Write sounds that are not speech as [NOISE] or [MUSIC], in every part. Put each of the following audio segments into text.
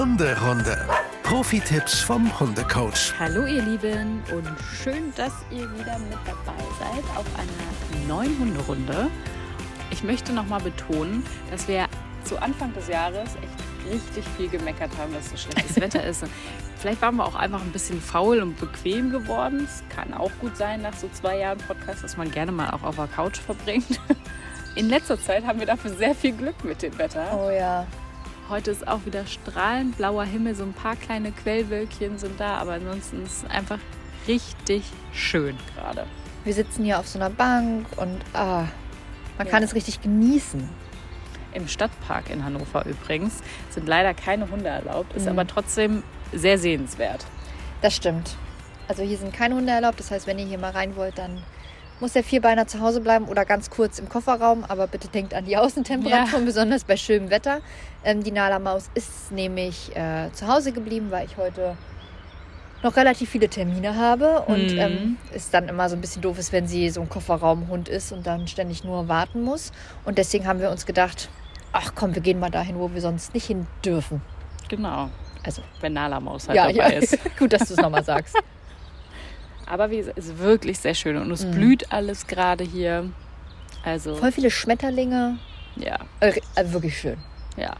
Hunderunde. Profi-Tipps vom Hundecoach. Hallo ihr Lieben und schön, dass ihr wieder mit dabei seid auf einer neuen Hunderunde. Ich möchte nochmal betonen, dass wir zu Anfang des Jahres echt richtig viel gemeckert haben, dass so schlechtes [LAUGHS] Wetter ist. Vielleicht waren wir auch einfach ein bisschen faul und bequem geworden. Es kann auch gut sein nach so zwei Jahren Podcast, dass man gerne mal auch auf der Couch verbringt. In letzter Zeit haben wir dafür sehr viel Glück mit dem Wetter. Oh ja. Heute ist auch wieder strahlend blauer Himmel, so ein paar kleine Quellwölkchen sind da, aber ansonsten ist es einfach richtig schön gerade. Wir sitzen hier auf so einer Bank und ah, man Ja. kann es richtig genießen. Im Stadtpark in Hannover übrigens sind leider keine Hunde erlaubt, ist Mhm. aber trotzdem sehr sehenswert. Das stimmt. Also hier sind keine Hunde erlaubt. Das heißt, wenn ihr hier mal rein wollt, dann muss der Vierbeiner zu Hause bleiben oder ganz kurz im Kofferraum. Aber bitte denkt an die [LAUGHS] Außentemperaturen, besonders bei schönem Wetter. Ähm, die Nala Maus ist nämlich äh, zu Hause geblieben, weil ich heute noch relativ viele Termine habe und Mhm. ähm, es dann immer so ein bisschen doof ist, wenn sie so ein Kofferraumhund ist und dann ständig nur warten muss. Und deswegen haben wir uns gedacht, ach komm, wir gehen mal dahin, wo wir sonst nicht hin dürfen. Genau. Also, Wenn Nala-Maus halt ja, dabei ja. ist. [LAUGHS] gut, dass du es nochmal sagst. [LAUGHS] Aber wie gesagt, es ist wirklich sehr schön und es Mhm. blüht alles gerade hier. Also, Voll viele Schmetterlinge. ja. Äh, äh, wirklich schön. Ja.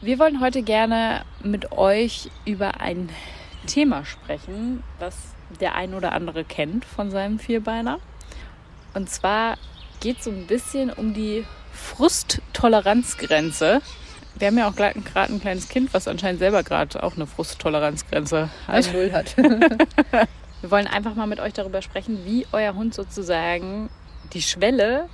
Wir wollen heute gerne mit euch über ein Thema sprechen, was der ein oder andere kennt von seinem Vierbeiner. Und zwar geht es so ein bisschen um die Frusttoleranzgrenze. Wir haben ja auch gerade ein kleines Kind, was anscheinend selber gerade auch eine Frusttoleranzgrenze hat. Also Null hat. [LAUGHS] [LAUGHS] Wir wollen einfach mal mit euch darüber sprechen, wie euer Hund sozusagen die Schwelle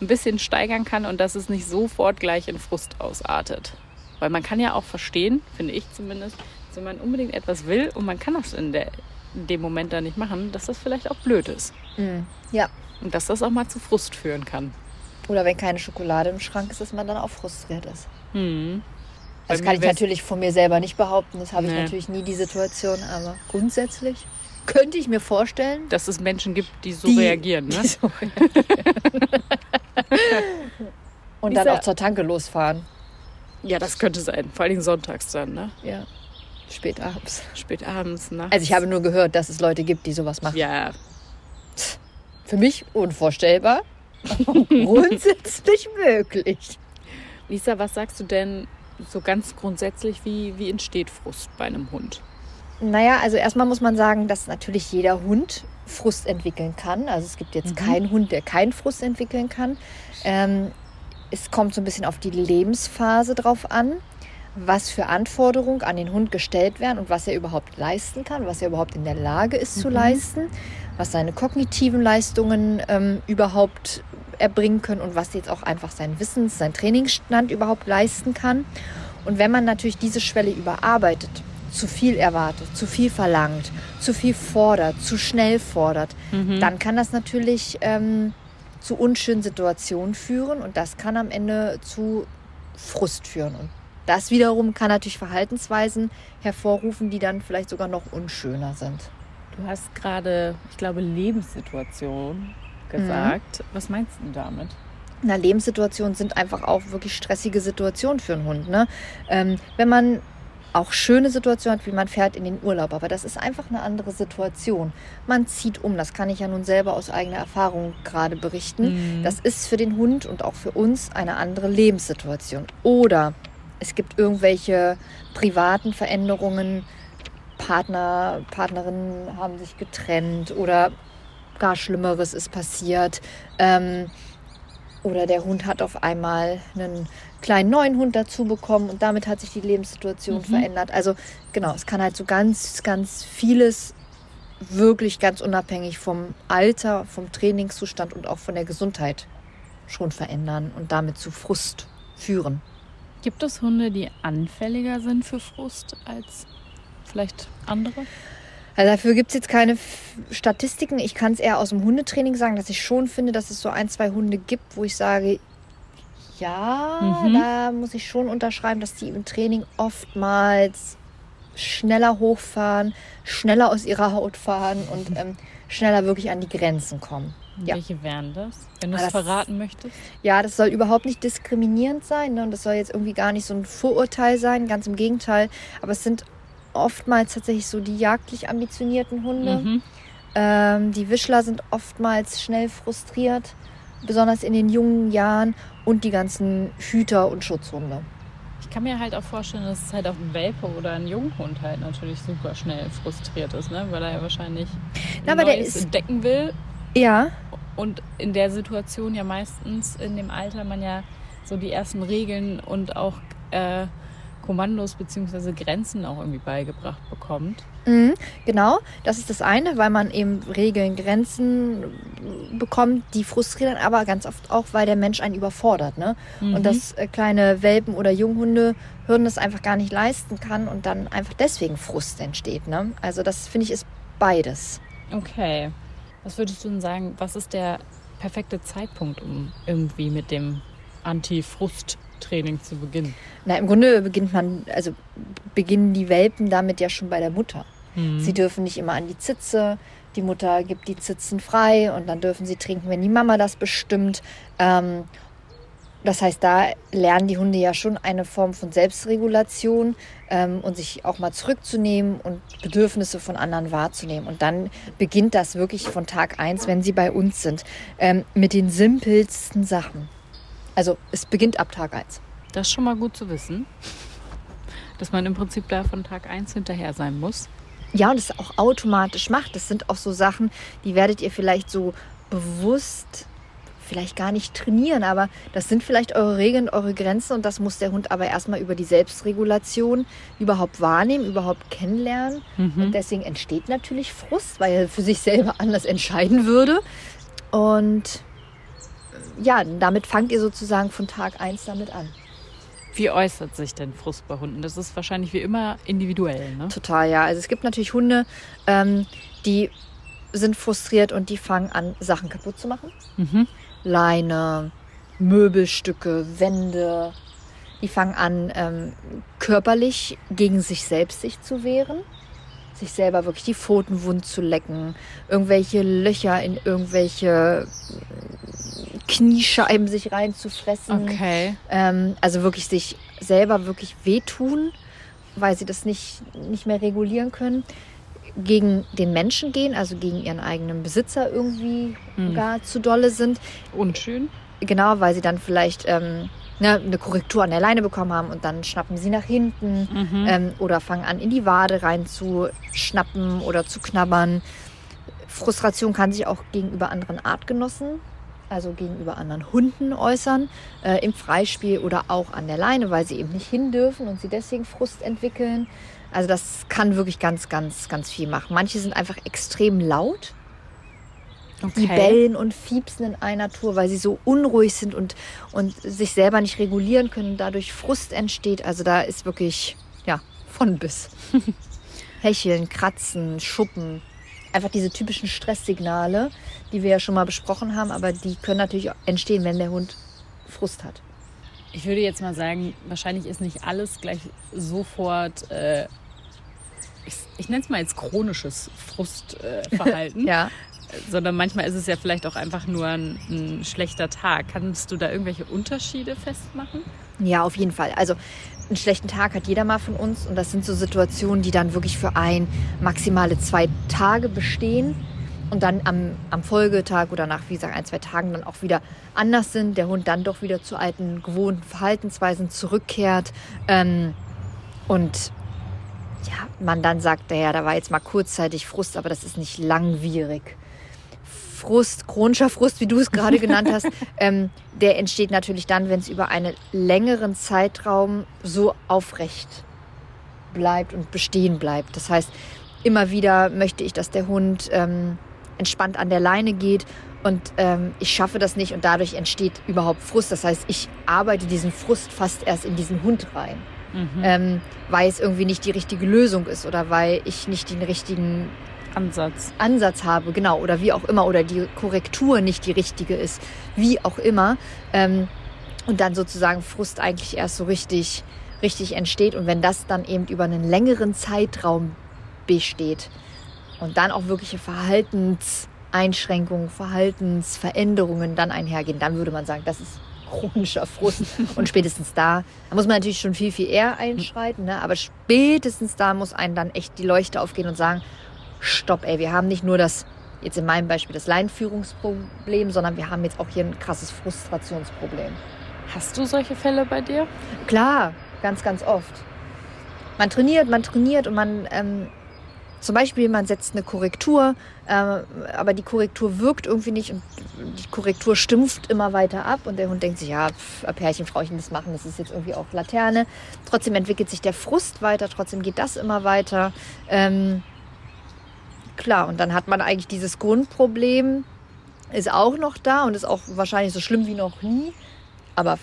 ein bisschen steigern kann und dass es nicht sofort gleich in Frust ausartet. Weil man kann ja auch verstehen, finde ich zumindest, wenn man unbedingt etwas will und man kann das in, der, in dem Moment dann nicht machen, dass das vielleicht auch blöd ist. Mm, ja. Und dass das auch mal zu Frust führen kann. Oder wenn keine Schokolade im Schrank ist, dass man dann auch frustriert ist. Hm. Bei Das kann ich natürlich von mir selber nicht behaupten. Das habe ich Nee. natürlich nie die Situation. Aber grundsätzlich könnte ich mir vorstellen, Dass es Menschen gibt, die so Die- reagieren. Ne? die so reagieren. [LAUGHS] Und dann Lisa- auch zur Tanke losfahren. Ja, das könnte sein. Vor allen Dingen sonntags dann, ne? Ja. Spät abends. Spät abends, nachts. Also ich habe nur gehört, dass es Leute gibt, die sowas machen. Ja, Für mich unvorstellbar. [LAUGHS] Grundsätzlich möglich. Lisa, was sagst du denn so ganz grundsätzlich, wie, wie entsteht Frust bei einem Hund? Naja, also erstmal muss man sagen, dass natürlich jeder Hund Frust entwickeln kann. Also es gibt jetzt keinen Hund, der keinen Frust entwickeln kann. Ähm, es kommt so ein bisschen auf die Lebensphase drauf an, was für Anforderungen an den Hund gestellt werden und was er überhaupt leisten kann, was er überhaupt in der Lage ist zu leisten, was seine kognitiven Leistungen ähm, überhaupt erbringen können und was jetzt auch einfach sein Wissens-, sein Trainingsstand überhaupt leisten kann. Und wenn man natürlich diese Schwelle überarbeitet, zu viel erwartet, zu viel verlangt, zu viel fordert, zu schnell fordert, dann kann das natürlich ähm, zu unschönen Situationen führen und das kann am Ende zu Frust führen. Und das wiederum kann natürlich Verhaltensweisen hervorrufen, die dann vielleicht sogar noch unschöner sind. Du hast gerade, ich glaube, Lebenssituation gesagt. Was meinst du damit? Na, Lebenssituationen sind einfach auch wirklich stressige Situationen für einen Hund. Ne? Ähm, wenn man auch schöne Situationen hat, wie man fährt in den Urlaub, aber das ist einfach eine andere Situation. Man zieht um, das kann ich ja nun selber aus eigener Erfahrung gerade berichten. Das ist für den Hund und auch für uns eine andere Lebenssituation. Oder es gibt irgendwelche privaten Veränderungen, Partner, Partnerinnen haben sich getrennt oder gar Schlimmeres ist passiert. Ähm, oder der Hund hat auf einmal einen kleinen neuen Hund dazu bekommen und damit hat sich die Lebenssituation verändert. Also genau, es kann halt so ganz, ganz vieles wirklich ganz unabhängig vom Alter, vom Trainingszustand und auch von der Gesundheit schon verändern und damit zu Frust führen. Gibt es Hunde, die anfälliger sind für Frust als vielleicht andere? Also dafür gibt es jetzt keine Statistiken. Ich kann es eher aus dem Hundetraining sagen, dass ich schon finde, dass es so ein, zwei Hunde gibt, wo ich sage, ja, Mhm. da muss ich schon unterschreiben, dass die im Training oftmals schneller hochfahren, schneller aus ihrer Haut fahren und [LAUGHS] ähm, schneller wirklich an die Grenzen kommen. Ja. Welche wären das, wenn du Ah, es das- verraten möchtest? Ja, das soll überhaupt nicht diskriminierend sein ne? und das soll jetzt irgendwie gar nicht so ein Vorurteil sein, ganz im Gegenteil. Aber es sind oftmals tatsächlich so die jagdlich ambitionierten Hunde. Mhm. Ähm, die Wischler sind oftmals schnell frustriert, besonders in den jungen Jahren und die ganzen Hüter und Schutzhunde. Ich kann mir halt auch vorstellen, dass es halt auch ein Welpe oder ein Junghund halt natürlich super schnell frustriert ist, ne? weil er ja wahrscheinlich Na, Neues ist- entdecken will Ja, und in der Situation ja meistens in dem Alter man ja so die ersten Regeln und auch äh, Kommandos bzw. Grenzen auch irgendwie beigebracht bekommt. Mhm, genau, das ist das eine, weil man eben Regeln, Grenzen bekommt, die frustrieren, aber ganz oft auch, weil der Mensch einen überfordert. Ne? Mhm. Und dass äh, kleine Welpen oder Junghunde Hürden das einfach gar nicht leisten kann und dann einfach deswegen Frust entsteht. Ne? Also das finde ich ist beides. Okay. Was würdest du denn sagen, was ist der perfekte Zeitpunkt, um irgendwie mit dem Anti-Frust-Training zu beginnen? Na, im Grunde beginnt man, also beginnen die Welpen damit ja schon bei der Mutter. Mhm. Sie dürfen nicht immer an die Zitze. Die Mutter gibt die Zitzen frei und dann dürfen sie trinken, wenn die Mama das bestimmt. Ähm, das heißt, da lernen die Hunde ja schon eine Form von Selbstregulation ähm, und sich auch mal zurückzunehmen und Bedürfnisse von anderen wahrzunehmen. Und dann beginnt das wirklich von Tag eins, wenn sie bei uns sind, ähm, mit den simpelsten Sachen. Also es beginnt ab Tag eins. Das ist schon mal gut zu wissen, dass man im Prinzip da von Tag 1 hinterher sein muss. Ja, und es auch automatisch macht. Das sind auch so Sachen, die werdet ihr vielleicht so bewusst vielleicht gar nicht trainieren, aber das sind vielleicht eure Regeln, eure Grenzen und das muss der Hund aber erstmal über die Selbstregulation überhaupt wahrnehmen, überhaupt kennenlernen. Und deswegen entsteht natürlich Frust, weil er für sich selber anders entscheiden würde. Und ja, damit fangt ihr sozusagen von Tag 1 damit an. Wie äußert sich denn Frust bei Hunden? Das ist wahrscheinlich wie immer individuell, ne? Total, ja. Also es gibt natürlich Hunde, ähm, die sind frustriert und die fangen an, Sachen kaputt zu machen. Mhm. Leine, Möbelstücke, Wände. Die fangen an, ähm, körperlich gegen sich selbst sich zu wehren. Sich selber wirklich die Pfoten wund zu lecken. Irgendwelche Löcher in irgendwelche äh, Kniescheiben sich reinzufressen. Okay. Ähm, also wirklich sich selber wirklich wehtun, weil sie das nicht, nicht mehr regulieren können. Gegen den Menschen gehen, also gegen ihren eigenen Besitzer irgendwie Mhm. gar zu dolle sind. Unschön. Genau, weil sie dann vielleicht ähm, ne, eine Korrektur an der Leine bekommen haben und dann schnappen sie nach hinten Mhm. ähm, oder fangen an, in die Wade rein zu schnappen oder zu knabbern. Frustration kann sich auch gegenüber anderen Artgenossen, also gegenüber anderen Hunden äußern, äh, im Freispiel oder auch an der Leine, weil sie eben nicht hin dürfen und sie deswegen Frust entwickeln. Also das kann wirklich ganz, ganz, ganz viel machen. Manche sind einfach extrem laut. Die okay. bellen und fiepsen in einer Tour, weil sie so unruhig sind und, und sich selber nicht regulieren können dadurch Frust entsteht. Also da ist wirklich, ja, von bis. [LAUGHS] Hecheln, Kratzen, Schuppen. Einfach diese typischen Stresssignale, die wir ja schon mal besprochen haben, aber die können natürlich auch entstehen, wenn der Hund Frust hat. Ich würde jetzt mal sagen, wahrscheinlich ist nicht alles gleich sofort, äh, ich, ich nenne es mal jetzt chronisches Frustverhalten, äh. [LAUGHS] Ja. Sondern manchmal ist es ja vielleicht auch einfach nur ein, ein schlechter Tag. Kannst du da irgendwelche Unterschiede festmachen? Ja, auf jeden Fall. Also einen schlechten Tag hat jeder mal von uns und das sind so Situationen, die dann wirklich für ein, maximale zwei Tage bestehen und dann am, am Folgetag oder nach, wie gesagt, ein, zwei Tagen dann auch wieder anders sind. Der Hund dann doch wieder zu alten, gewohnten Verhaltensweisen zurückkehrt ähm, und ja, man dann sagt, ja, da war jetzt mal kurzzeitig Frust, aber das ist nicht langwierig. Frust, chronischer Frust, wie du es gerade genannt hast, [LAUGHS] ähm, der entsteht natürlich dann, wenn es über einen längeren Zeitraum so aufrecht bleibt und bestehen bleibt. Das heißt, immer wieder möchte ich, dass der Hund ähm, entspannt an der Leine geht und ähm, ich schaffe das nicht und dadurch entsteht überhaupt Frust. Das heißt, ich arbeite diesen Frust fast erst in diesen Hund rein, ähm, weil es irgendwie nicht die richtige Lösung ist oder weil ich nicht den richtigen Ansatz. Ansatz habe, genau, oder wie auch immer, oder die Korrektur nicht die richtige ist, wie auch immer. Ähm, und dann sozusagen Frust eigentlich erst so richtig, richtig entsteht. Und wenn das dann eben über einen längeren Zeitraum besteht und dann auch wirkliche Einschränkungen, Verhaltensveränderungen dann einhergehen, dann würde man sagen, das ist chronischer Frust. [LAUGHS] Und spätestens da, da muss man natürlich schon viel, viel eher einschreiten, ne? aber spätestens da muss einem dann echt die Leuchte aufgehen und sagen, stopp, ey, wir haben nicht nur das, jetzt in meinem Beispiel, das Leinführungsproblem, sondern wir haben jetzt auch hier ein krasses Frustrationsproblem. Hast du solche Fälle bei dir? Klar, ganz, ganz oft. Man trainiert, man trainiert und man ähm, zum Beispiel, man setzt eine Korrektur, äh, aber die Korrektur wirkt irgendwie nicht und die Korrektur stumpft immer weiter ab und der Hund denkt sich, ja, pff, Pärchen, Frauchen, das machen, das ist jetzt irgendwie auch Laterne. Trotzdem entwickelt sich der Frust weiter, trotzdem geht das immer weiter. Ähm, klar, und dann hat man eigentlich dieses Grundproblem, ist auch noch da und ist auch wahrscheinlich so schlimm wie noch nie, aber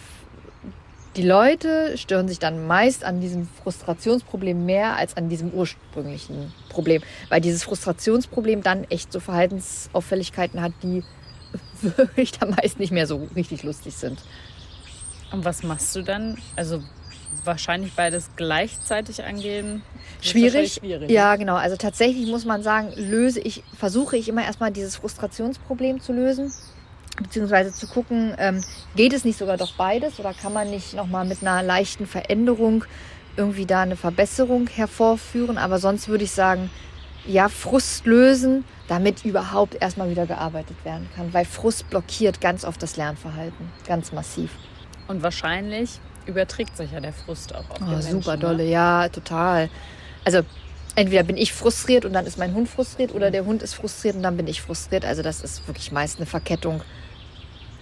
die Leute stören sich dann meist an diesem Frustrationsproblem mehr als an diesem ursprünglichen Problem, weil dieses Frustrationsproblem dann echt so Verhaltensauffälligkeiten hat, die [LAUGHS] wirklich dann meist nicht mehr so richtig lustig sind. Und was machst du dann? Also wahrscheinlich beides gleichzeitig angehen. Schwierig. schwierig. Ja, genau. Also tatsächlich muss man sagen, löse ich, versuche ich immer erstmal dieses Frustrationsproblem zu lösen beziehungsweise zu gucken, ähm, geht es nicht sogar doch beides oder kann man nicht nochmal mit einer leichten Veränderung irgendwie da eine Verbesserung hervorführen. Aber sonst würde ich sagen, ja, Frust lösen, damit überhaupt erstmal wieder gearbeitet werden kann. Weil Frust blockiert ganz oft das Lernverhalten, ganz massiv. Und wahrscheinlich überträgt sich ja der Frust auch auf oh, den Menschen, Super dolle, Ne? ja, total. Also entweder bin ich frustriert und dann ist mein Hund frustriert oder der Hund ist frustriert und dann bin ich frustriert. Also das ist wirklich meist eine Verkettung,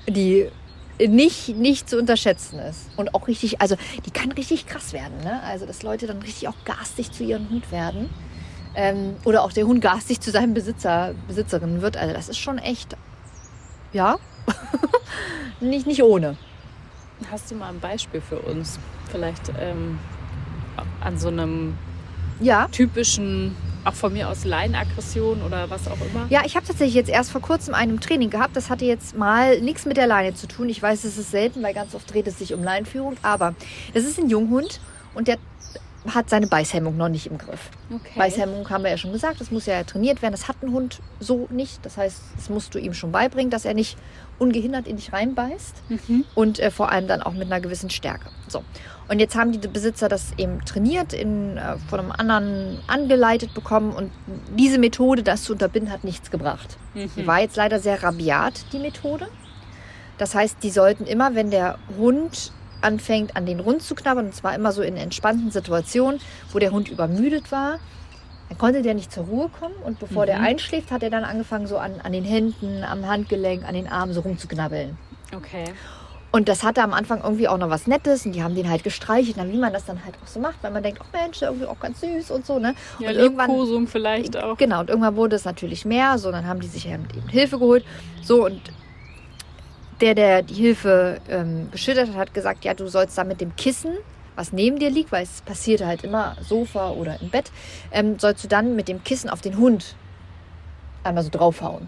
die nicht, nicht zu unterschätzen ist. Und auch richtig, also die kann richtig krass werden. Ne? Also dass Leute dann richtig auch garstig zu ihrem Hund werden. Ähm, oder auch der Hund garstig zu seinem Besitzer, Besitzerin wird. Also das ist schon echt, ja, [LAUGHS] nicht, nicht ohne. Hast du mal ein Beispiel für uns? Vielleicht ähm, an so einem Ja, typischen, auch von mir aus Leinenaggression oder was auch immer? Ja, ich habe tatsächlich jetzt erst vor kurzem einem Training gehabt. Das hatte jetzt mal nichts mit der Leine zu tun. Ich weiß, es ist selten, weil ganz oft dreht es sich um Leinführung. Aber das ist ein Junghund und der hat seine Beißhemmung noch nicht im Griff. Okay. Beißhemmung haben wir ja schon gesagt, das muss ja trainiert werden. Das hat ein Hund so nicht. Das heißt, das musst du ihm schon beibringen, dass er nicht ungehindert in dich reinbeißt Mhm. und äh, vor allem dann auch mit einer gewissen Stärke. So. Und jetzt haben die Besitzer das eben trainiert, in, äh, von einem anderen angeleitet bekommen und diese Methode, das zu unterbinden, hat nichts gebracht. Mhm. Die war jetzt leider sehr rabiat, die Methode. Das heißt, die sollten immer, wenn der Hund anfängt, an den Rund zu knabbern, und zwar immer so in entspannten Situationen, wo der Hund übermüdet war, dann konnte der nicht zur Ruhe kommen und bevor der Mhm. einschläft, hat er dann angefangen, so an, an den Händen, am Handgelenk, an den Armen so rumzuknabbeln. Okay. Und das hatte am Anfang irgendwie auch noch was Nettes und die haben den halt gestreichelt, dann, wie man das dann halt auch so macht, weil man denkt, oh Mensch, der irgendwie auch ganz süß und so, ne? Ja, und irgendwann, vielleicht auch. genau, und irgendwann wurde es natürlich mehr, so, dann haben die sich eben Hilfe geholt. So, und der, der die Hilfe ähm, geschüttet hat, hat gesagt, ja, du sollst da mit dem Kissen, was neben dir liegt, weil es passiert halt immer Sofa oder im Bett, ähm, sollst du dann mit dem Kissen auf den Hund einmal so draufhauen.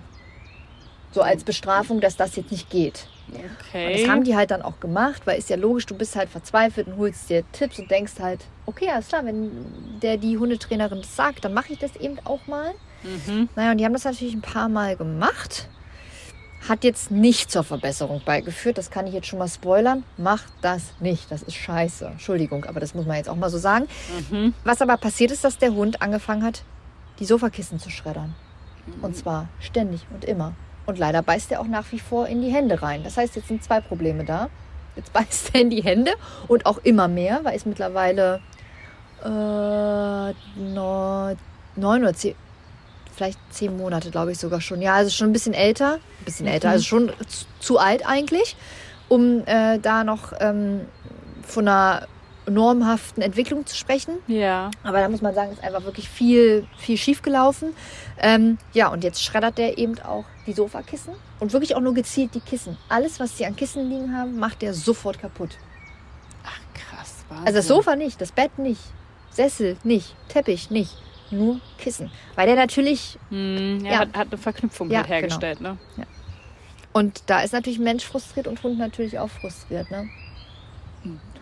So als Bestrafung, dass das jetzt nicht geht. Und Okay. das haben die halt dann auch gemacht, weil ist ja logisch, du bist halt verzweifelt und holst dir Tipps und denkst halt, okay, alles klar, wenn der die Hundetrainerin das sagt, dann mache ich das eben auch mal. Mhm. Naja, und die haben das natürlich ein paar Mal gemacht. Hat jetzt nicht zur Verbesserung beigeführt. Das kann ich jetzt schon mal spoilern. Macht das nicht. Das ist scheiße. Entschuldigung, aber das muss man jetzt auch mal so sagen. Mhm. Was aber passiert ist, dass der Hund angefangen hat, die Sofakissen zu schreddern. Und zwar ständig und immer. Und leider beißt er auch nach wie vor in die Hände rein. Das heißt, jetzt sind zwei Probleme da. Jetzt [LAUGHS] beißt er in die Hände und auch immer mehr, weil es mittlerweile äh, neun oder zehn, vielleicht zehn Monate, glaube ich sogar schon. Ja, also schon ein bisschen älter. Ein bisschen älter, also schon zu, zu alt eigentlich, um äh, da noch ähm, von einer normhaften Entwicklung zu sprechen. Ja. Aber da muss man sagen, ist einfach wirklich viel, viel schief gelaufen. Ähm, ja, und jetzt schreddert der eben auch die Sofakissen und wirklich auch nur gezielt die Kissen. Alles, was sie an Kissen liegen haben, macht der sofort kaputt. Ach, krass. Wahnsinn. Also das Sofa nicht, das Bett nicht, Sessel nicht, Teppich nicht, nur Kissen. Weil der natürlich, Hm, ja, Ja. Hat, hat eine Verknüpfung Ja, halt hergestellt, ne? und da ist natürlich Mensch frustriert und Hund natürlich auch frustriert. Ne?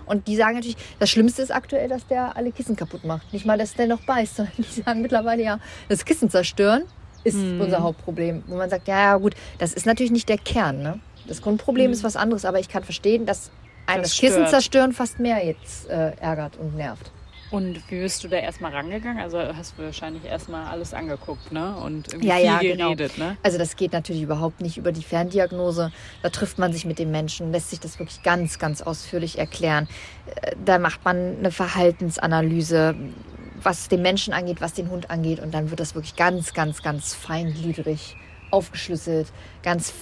Und die sagen natürlich, das Schlimmste ist aktuell, dass der alle Kissen kaputt macht. Nicht mal, dass der noch beißt, [LAUGHS] sondern die sagen mittlerweile ja, das Kissen zerstören. ist Mhm. unser Hauptproblem. Wo man sagt, ja, ja, gut, das ist natürlich nicht der Kern. Ne? Das Grundproblem Mhm. ist was anderes, aber ich kann verstehen, dass ein Das das Kissen zerstören fast mehr jetzt äh, ärgert und nervt. Und wie bist du da erstmal rangegangen? Also hast du wahrscheinlich erstmal alles angeguckt, ne? Und irgendwie Ja, viel ja, genau. geredet, ne? Also das geht natürlich überhaupt nicht über die Ferndiagnose. Da trifft man sich mit dem Menschen, lässt sich das wirklich ganz, ganz ausführlich erklären. Äh, Da macht man eine Verhaltensanalyse, was den Menschen angeht, was den Hund angeht. Und dann wird das wirklich ganz, ganz, ganz feingliedrig aufgeschlüsselt, ganz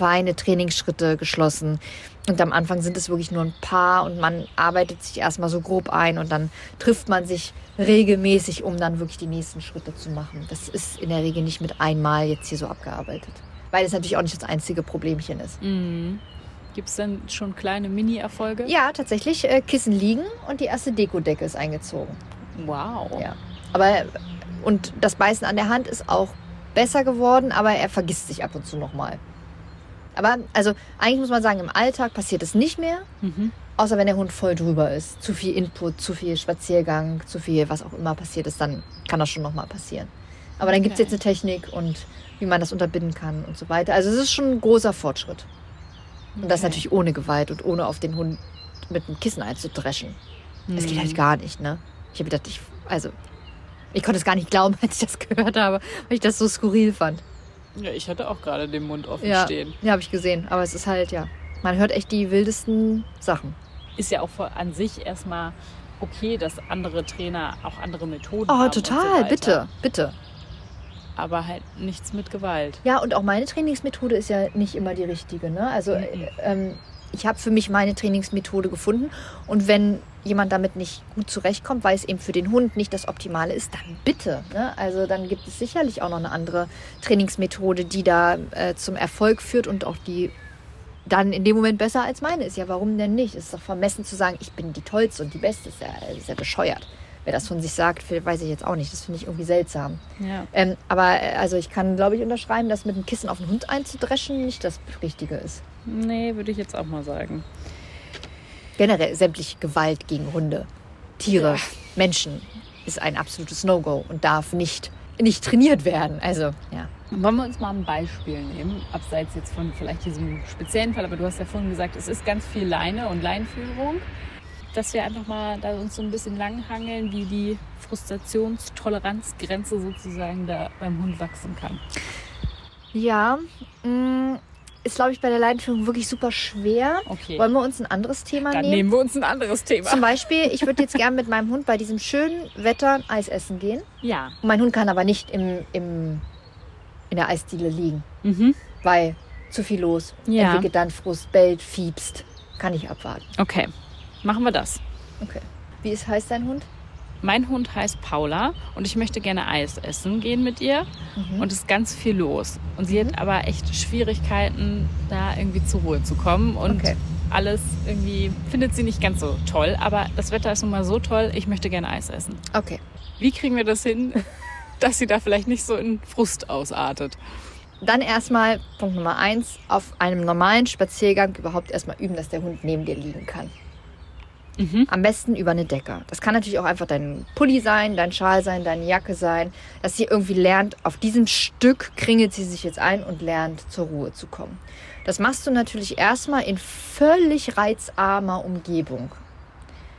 feine Trainingsschritte geschlossen. Und am Anfang sind es wirklich nur ein paar und man arbeitet sich erstmal so grob ein und dann trifft man sich regelmäßig, um dann wirklich die nächsten Schritte zu machen. Das ist in der Regel nicht mit einmal jetzt hier so abgearbeitet. Weil es natürlich auch nicht das einzige Problemchen ist. Mhm. Gibt es denn schon kleine Mini-Erfolge? Ja, tatsächlich, äh, Kissen liegen und die erste Dekodecke ist eingezogen. Wow. Ja. Aber und das Beißen an der Hand ist auch besser geworden, aber er vergisst sich ab und zu nochmal. Aber also eigentlich muss man sagen, im Alltag passiert es nicht mehr, Mhm. außer wenn der Hund voll drüber ist. Zu viel Input, zu viel Spaziergang, zu viel, was auch immer passiert ist, dann kann das schon nochmal passieren. Aber dann gibt es jetzt eine Technik und wie man das unterbinden kann und so weiter. Also es ist schon ein großer Fortschritt. Und das natürlich ohne Gewalt und ohne auf den Hund mit einem Kissen einzudreschen. Das geht Mhm. halt gar nicht, ne? Ich habe gedacht, ich, also, ich konnte es gar nicht glauben, [LAUGHS] als ich das gehört habe, weil ich das so skurril fand. Ja, ich hatte auch gerade den Mund offen Ja, stehen. ja habe ich gesehen. Aber es ist halt, ja, man hört echt die wildesten Sachen. Ist ja auch vor- an sich erstmal okay, dass andere Trainer auch andere Methoden Oh, haben. und so total, weiter. bitte, bitte. Aber halt nichts mit Gewalt. Ja, und auch meine Trainingsmethode ist ja nicht immer die richtige, ne? Also, Mhm. äh, ähm, ich habe für mich meine Trainingsmethode gefunden und wenn jemand damit nicht gut zurechtkommt, weil es eben für den Hund nicht das Optimale ist, dann bitte. Ne? Also dann gibt es sicherlich auch noch eine andere Trainingsmethode, die da äh, zum Erfolg führt und auch die dann in dem Moment besser als meine ist. Ja, warum denn nicht? Es ist doch vermessen zu sagen, ich bin die Tollste und die Beste. Ist ja, ist ja bescheuert. Wer das von sich sagt, weiß ich jetzt auch nicht. Das finde ich irgendwie seltsam. Ja. Ähm, aber äh, also ich kann, glaube ich, unterschreiben, dass mit dem Kissen auf den Hund einzudreschen nicht das Richtige ist. Nee, würde ich jetzt auch mal sagen. Generell sämtliche Gewalt gegen Hunde, Tiere, Menschen ist ein absolutes No-Go und darf nicht, nicht trainiert werden. Also, ja. Wollen wir uns mal ein Beispiel nehmen, abseits jetzt von vielleicht diesem speziellen Fall, aber du hast ja vorhin gesagt, es ist ganz viel Leine und Leinführung, dass wir einfach mal da uns so ein bisschen langhangeln, wie die Frustrationstoleranzgrenze sozusagen da beim Hund wachsen kann. Ja, mh, ist, glaube ich, bei der Leinführung wirklich super schwer. Okay, Wollen wir uns ein anderes Thema dann nehmen? nehmen wir uns ein anderes Thema. Zum Beispiel, ich würde jetzt gern mit meinem Hund bei diesem schönen Wetter Eis essen gehen. Ja. Und mein Hund kann aber nicht im, im, in der Eisdiele liegen. Mhm. weil zu viel los. Ja. Entwickelt dann Frust, bellt, fiebst. Kann ich abwarten. Okay, machen wir das. Okay. Wie ist heißt dein Hund? Mein Hund heißt Paula und ich möchte gerne Eis essen gehen mit ihr. Mhm. Und es ist ganz viel los. Und sie hat aber echt Schwierigkeiten, da irgendwie zur Ruhe zu kommen. Und Okay. alles irgendwie findet sie nicht ganz so toll. Aber das Wetter ist nun mal so toll, ich möchte gerne Eis essen. Okay. Wie kriegen wir das hin, [LAUGHS] dass sie da vielleicht nicht so in Frust ausartet? Dann erstmal Punkt Nummer eins, auf einem normalen Spaziergang überhaupt erstmal üben, dass der Hund neben dir liegen kann. Mhm. Am besten über eine Decke. Das kann natürlich auch einfach dein Pulli sein, dein Schal sein, deine Jacke sein, dass sie irgendwie lernt, auf diesem Stück kringelt sie sich jetzt ein und lernt zur Ruhe zu kommen. Das machst du natürlich erstmal in völlig reizarmer Umgebung.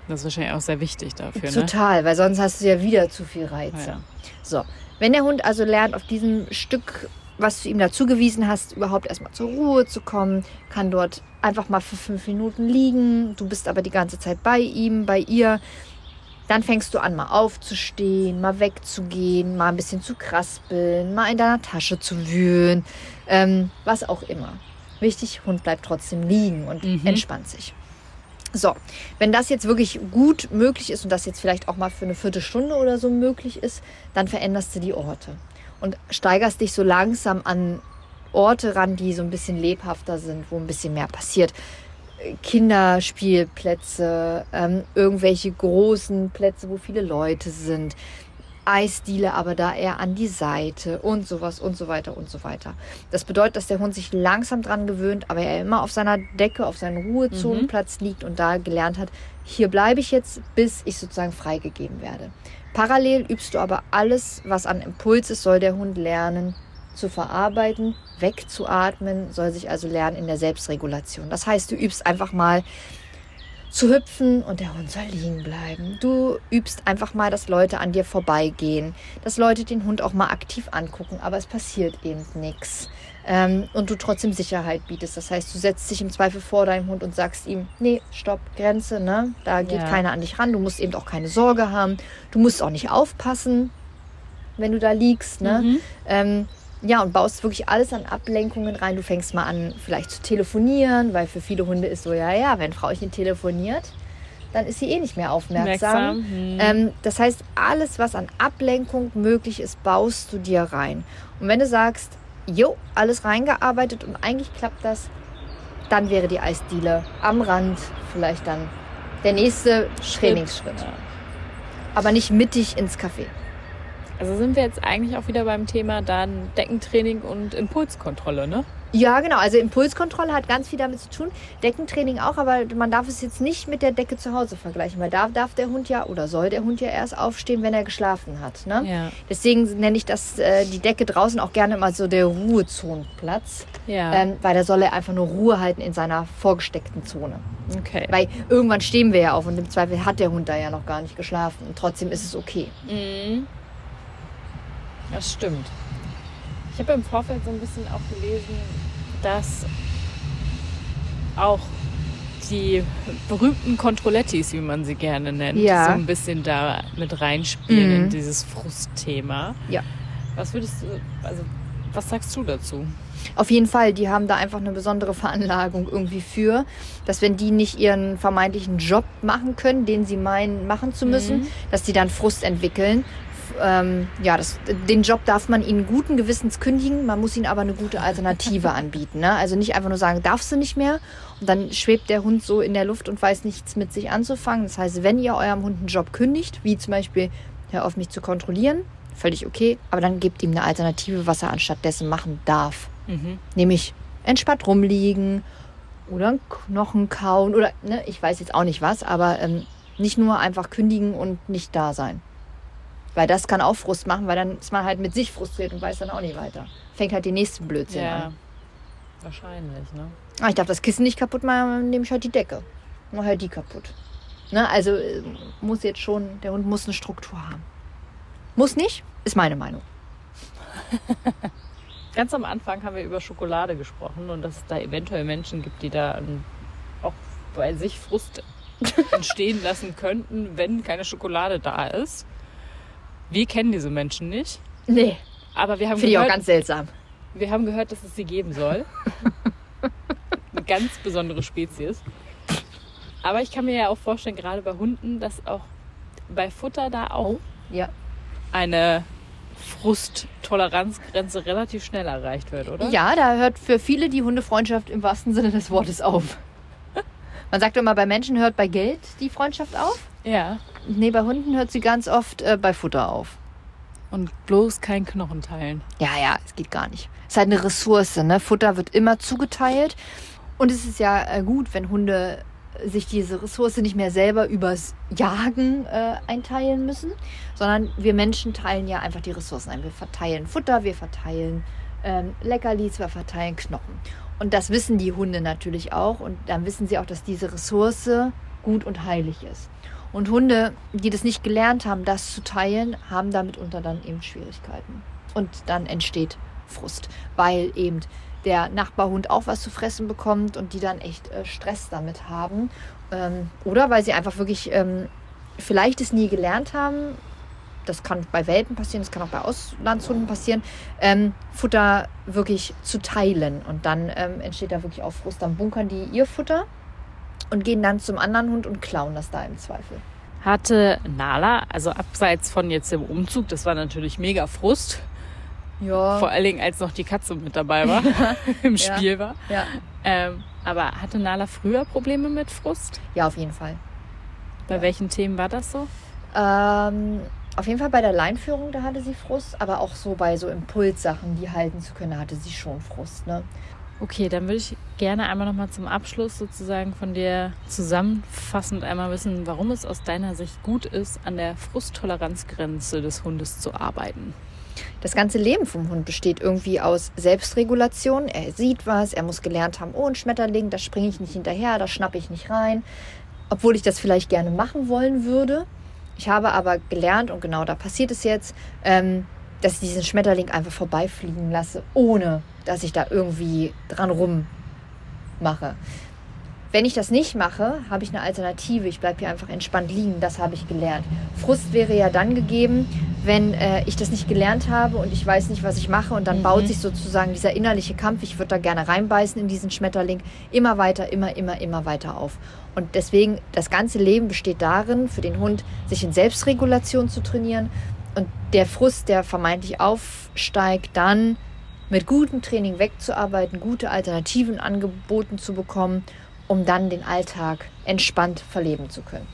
Das ist wahrscheinlich auch sehr wichtig dafür, ne? Total, weil sonst hast du ja wieder zu viel Reize. Ja. So, wenn der Hund also lernt, auf diesem Stück, was du ihm dazugewiesen hast, überhaupt erstmal zur Ruhe zu kommen, kann dort einfach mal für fünf Minuten liegen, du bist aber die ganze Zeit bei ihm, bei ihr, dann fängst du an, mal aufzustehen, mal wegzugehen, mal ein bisschen zu kraspeln, mal in deiner Tasche zu wühlen, ähm, was auch immer. Wichtig, Hund bleibt trotzdem liegen und Mhm. entspannt sich. So, wenn das jetzt wirklich gut möglich ist und das jetzt vielleicht auch mal für eine Viertelstunde oder so möglich ist, dann veränderst du die Orte und steigerst dich so langsam an Orte ran, die so ein bisschen lebhafter sind, wo ein bisschen mehr passiert. Kinderspielplätze, ähm, irgendwelche großen Plätze, wo viele Leute sind, Eisdiele, aber da eher an die Seite und sowas und so weiter und so weiter. Das bedeutet, dass der Hund sich langsam dran gewöhnt, aber er immer auf seiner Decke, auf seinem Ruhezonenplatz liegt und da gelernt hat, hier bleibe ich jetzt, bis ich sozusagen freigegeben werde. Parallel übst du aber alles, was an Impuls ist, soll der Hund lernen, zu verarbeiten, wegzuatmen, soll sich also lernen in der Selbstregulation. Das heißt, du übst einfach mal zu hüpfen und der Hund soll liegen bleiben. Du übst einfach mal, dass Leute an dir vorbeigehen, dass Leute den Hund auch mal aktiv angucken, aber es passiert eben nichts. Ähm, und du trotzdem Sicherheit bietest. Das heißt, du setzt dich im Zweifel vor deinem Hund und sagst ihm, nee, stopp, Grenze, ne? Da geht Ja. keiner an dich ran. Du musst eben auch keine Sorge haben. Du musst auch nicht aufpassen, wenn du da liegst, ne? Mhm. Ähm, ja, und baust wirklich alles an Ablenkungen rein. Du fängst mal an, vielleicht zu telefonieren, weil für viele Hunde ist so, ja, ja, wenn Frauchen telefoniert, dann ist sie eh nicht mehr aufmerksam. Merksam. Hm. Ähm, das heißt, alles, was an Ablenkung möglich ist, baust du dir rein. Und wenn du sagst, jo, alles reingearbeitet und eigentlich klappt das, dann wäre die Eisdiele am Rand vielleicht dann der nächste Trainingsschritt. Ja. Aber nicht mittig ins Café. Also sind wir jetzt eigentlich auch wieder beim Thema dann Deckentraining und Impulskontrolle, ne? Ja, genau. Also Impulskontrolle hat ganz viel damit zu tun. Deckentraining auch, aber man darf es jetzt nicht mit der Decke zu Hause vergleichen, weil da darf der Hund ja oder soll der Hund ja erst aufstehen, wenn er geschlafen hat. Ne? Ja. Deswegen nenne ich das äh, die Decke draußen auch gerne immer so der Ruhezonenplatz, Ja. ähm, weil da soll er einfach nur Ruhe halten in seiner vorgesteckten Zone. okay. Weil irgendwann stehen wir ja auf und im Zweifel hat der Hund da ja noch gar nicht geschlafen und trotzdem ist es okay. Mhm. Das stimmt. Ich habe im Vorfeld so ein bisschen auch gelesen, dass auch die berühmten Controlettis, wie man sie gerne nennt, Ja. so ein bisschen da mit reinspielen Mhm. in dieses Frustthema. Ja. Was würdest du, also was sagst du dazu? Auf jeden Fall, die haben da einfach eine besondere Veranlagung irgendwie für, dass wenn die nicht ihren vermeintlichen Job machen können, den sie meinen machen zu müssen, Mhm. dass die dann Frust entwickeln. Ähm, ja, das, den Job darf man ihnen guten Gewissens kündigen, man muss ihnen aber eine gute Alternative [LAUGHS] anbieten. Ne? Also nicht einfach nur sagen, darfst du nicht mehr und dann schwebt der Hund so in der Luft und weiß nichts mit sich anzufangen. Das heißt, wenn ihr eurem Hund einen Job kündigt, wie zum Beispiel, hör auf mich zu kontrollieren, völlig okay, aber dann gebt ihm eine Alternative, was er anstatt dessen machen darf. Mhm. Nämlich entspannt rumliegen oder einen Knochen kauen oder, ne, ich weiß jetzt auch nicht was, aber ähm, nicht nur einfach kündigen und nicht da sein. Weil das kann auch Frust machen, weil dann ist man halt mit sich frustriert und weiß dann auch nicht weiter. Fängt halt den nächsten Blödsinn Ja. an. Wahrscheinlich, ne? Ah, ich darf das Kissen nicht kaputt machen, dann nehme ich halt die Decke. Mach halt die kaputt. Ne, also äh, muss jetzt schon, der Hund muss eine Struktur haben. Muss nicht, ist meine Meinung. [LAUGHS] Ganz am Anfang haben wir über Schokolade gesprochen und dass es da eventuell Menschen gibt, die da auch bei sich Frust [LAUGHS] entstehen lassen könnten, wenn keine Schokolade da ist. Wir kennen diese Menschen nicht, Nee, aber wir haben, finde ich auch gehört, ganz seltsam. wir haben gehört, dass es sie geben soll. [LAUGHS] Eine ganz besondere Spezies. Aber ich kann mir ja auch vorstellen, gerade bei Hunden, dass auch bei Futter da auch Ja. eine Frusttoleranzgrenze relativ schnell erreicht wird, oder? Ja, da hört für viele die Hundefreundschaft im wahrsten Sinne des Wortes auf. [LAUGHS] Man sagt immer, bei Menschen hört bei Geld die Freundschaft auf. Ja. Nee, bei Hunden hört sie ganz oft äh, bei Futter auf. Und bloß kein Knochen teilen. Ja, ja, es geht gar nicht. Es ist halt eine Ressource, ne? Futter wird immer zugeteilt. Und es ist ja äh, gut, wenn Hunde sich diese Ressource nicht mehr selber übers Jagen äh, einteilen müssen, sondern wir Menschen teilen ja einfach die Ressourcen ein. Wir verteilen Futter, wir verteilen ähm, Leckerlis, wir verteilen Knochen. Und das wissen die Hunde natürlich auch. Und dann wissen sie auch, dass diese Ressource gut und heilig ist. Und Hunde, die das nicht gelernt haben, das zu teilen, haben damit unter dann eben Schwierigkeiten. Und dann entsteht Frust, weil eben der Nachbarhund auch was zu fressen bekommt und die dann echt äh, Stress damit haben. Ähm, oder weil sie einfach wirklich ähm, vielleicht es nie gelernt haben. Das kann bei Welpen passieren, das kann auch bei Auslandshunden passieren, ähm, Futter wirklich zu teilen. Und dann ähm, entsteht da wirklich auch Frust. Dann bunkern die ihr Futter und gehen dann zum anderen Hund und klauen das da im Zweifel. Hatte Nala, also abseits von jetzt dem Umzug, das war natürlich mega Frust. Ja. Vor allen Dingen, als noch die Katze mit dabei war, [LAUGHS] [LAUGHS] im Ja. Spiel war. Ja. Ähm, aber hatte Nala früher Probleme mit Frust? ja, auf jeden Fall. Bei welchen Themen war das so? Ähm, auf jeden Fall bei der Leinführung, da hatte sie Frust, aber auch so bei so Impulssachen, die halten zu können, hatte sie schon Frust. Ne? Okay, dann würde ich gerne einmal nochmal zum Abschluss sozusagen von dir zusammenfassend einmal wissen, warum es aus deiner Sicht gut ist, an der Frusttoleranzgrenze des Hundes zu arbeiten. das ganze Leben vom Hund besteht irgendwie aus Selbstregulation. Er sieht was, er muss gelernt haben, oh, ein Schmetterling, da springe ich nicht hinterher, da schnappe ich nicht rein. Obwohl ich das vielleicht gerne machen wollen würde. Ich habe aber gelernt, und genau da passiert es jetzt, ähm, dass ich diesen Schmetterling einfach vorbeifliegen lasse, ohne dass ich da irgendwie dran rummache. Wenn ich das nicht mache, habe ich eine Alternative. Ich bleibe hier einfach entspannt liegen. Das habe ich gelernt. Frust wäre ja dann gegeben, wenn äh, ich das nicht gelernt habe und ich weiß nicht, was ich mache. Und dann mhm. baut sich sozusagen dieser innerliche Kampf, ich würde da gerne reinbeißen in diesen Schmetterling, immer weiter, immer, immer, immer weiter auf. Und deswegen, das ganze Leben besteht darin, für den Hund sich in Selbstregulation zu trainieren. Und der Frust, der vermeintlich aufsteigt, dann mit gutem Training wegzuarbeiten, gute Alternativen angeboten zu bekommen um dann den Alltag entspannt verleben zu können.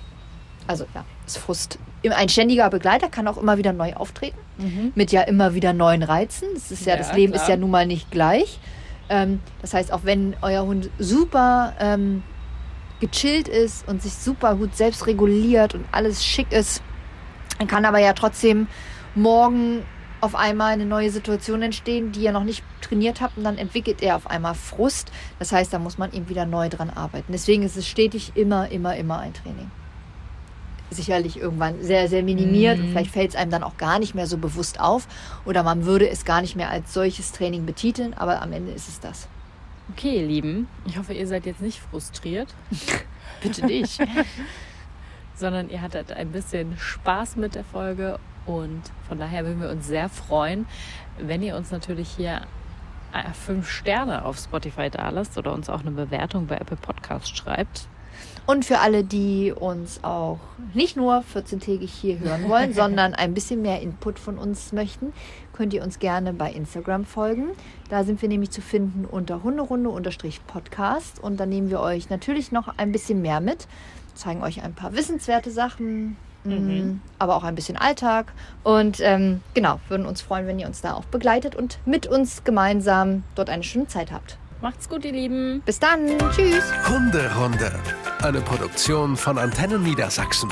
Also ja, ist Frust. Ein ständiger Begleiter kann auch immer wieder neu auftreten, mhm. mit ja immer wieder neuen Reizen. Das ist ja, ja das Leben klar. ist ja nun mal nicht gleich. Ähm, das heißt, auch wenn euer Hund super ähm, gechillt ist und sich super gut selbst reguliert und alles schick ist, dann kann aber ja trotzdem morgen auf einmal eine neue Situation entstehen, die ihr noch nicht trainiert habt und dann entwickelt er auf einmal Frust. Das heißt, da muss man eben wieder neu dran arbeiten. Deswegen ist es stetig immer, immer, immer ein Training. Sicherlich irgendwann sehr, sehr minimiert mhm. und vielleicht fällt es einem dann auch gar nicht mehr so bewusst auf oder man würde es gar nicht mehr als solches Training betiteln, aber am Ende ist es das. Okay, ihr Lieben, ich hoffe, ihr seid jetzt nicht frustriert. [LAUGHS] Bitte nicht. [LAUGHS] Sondern ihr hattet ein bisschen Spaß mit der Folge und von daher würden wir uns sehr freuen, wenn ihr uns natürlich hier äh, fünf Sterne auf Spotify da lasst oder uns auch eine Bewertung bei Apple Podcast schreibt. Und für alle, die uns auch nicht nur 14-tägig hier hören [LAUGHS] wollen, sondern ein bisschen mehr Input von uns möchten, könnt ihr uns gerne bei Instagram folgen. Da sind wir nämlich zu finden unter Hunderunde-Podcast. Und da nehmen wir euch natürlich noch ein bisschen mehr mit, zeigen euch ein paar wissenswerte Sachen, Mhm. aber auch ein bisschen Alltag. Und ähm, genau, würden uns freuen, wenn ihr uns da auch begleitet und mit uns gemeinsam dort eine schöne Zeit habt. Macht's gut, ihr Lieben. Bis dann. Tschüss. Hunderunde. Eine Produktion von Antennen Niedersachsen.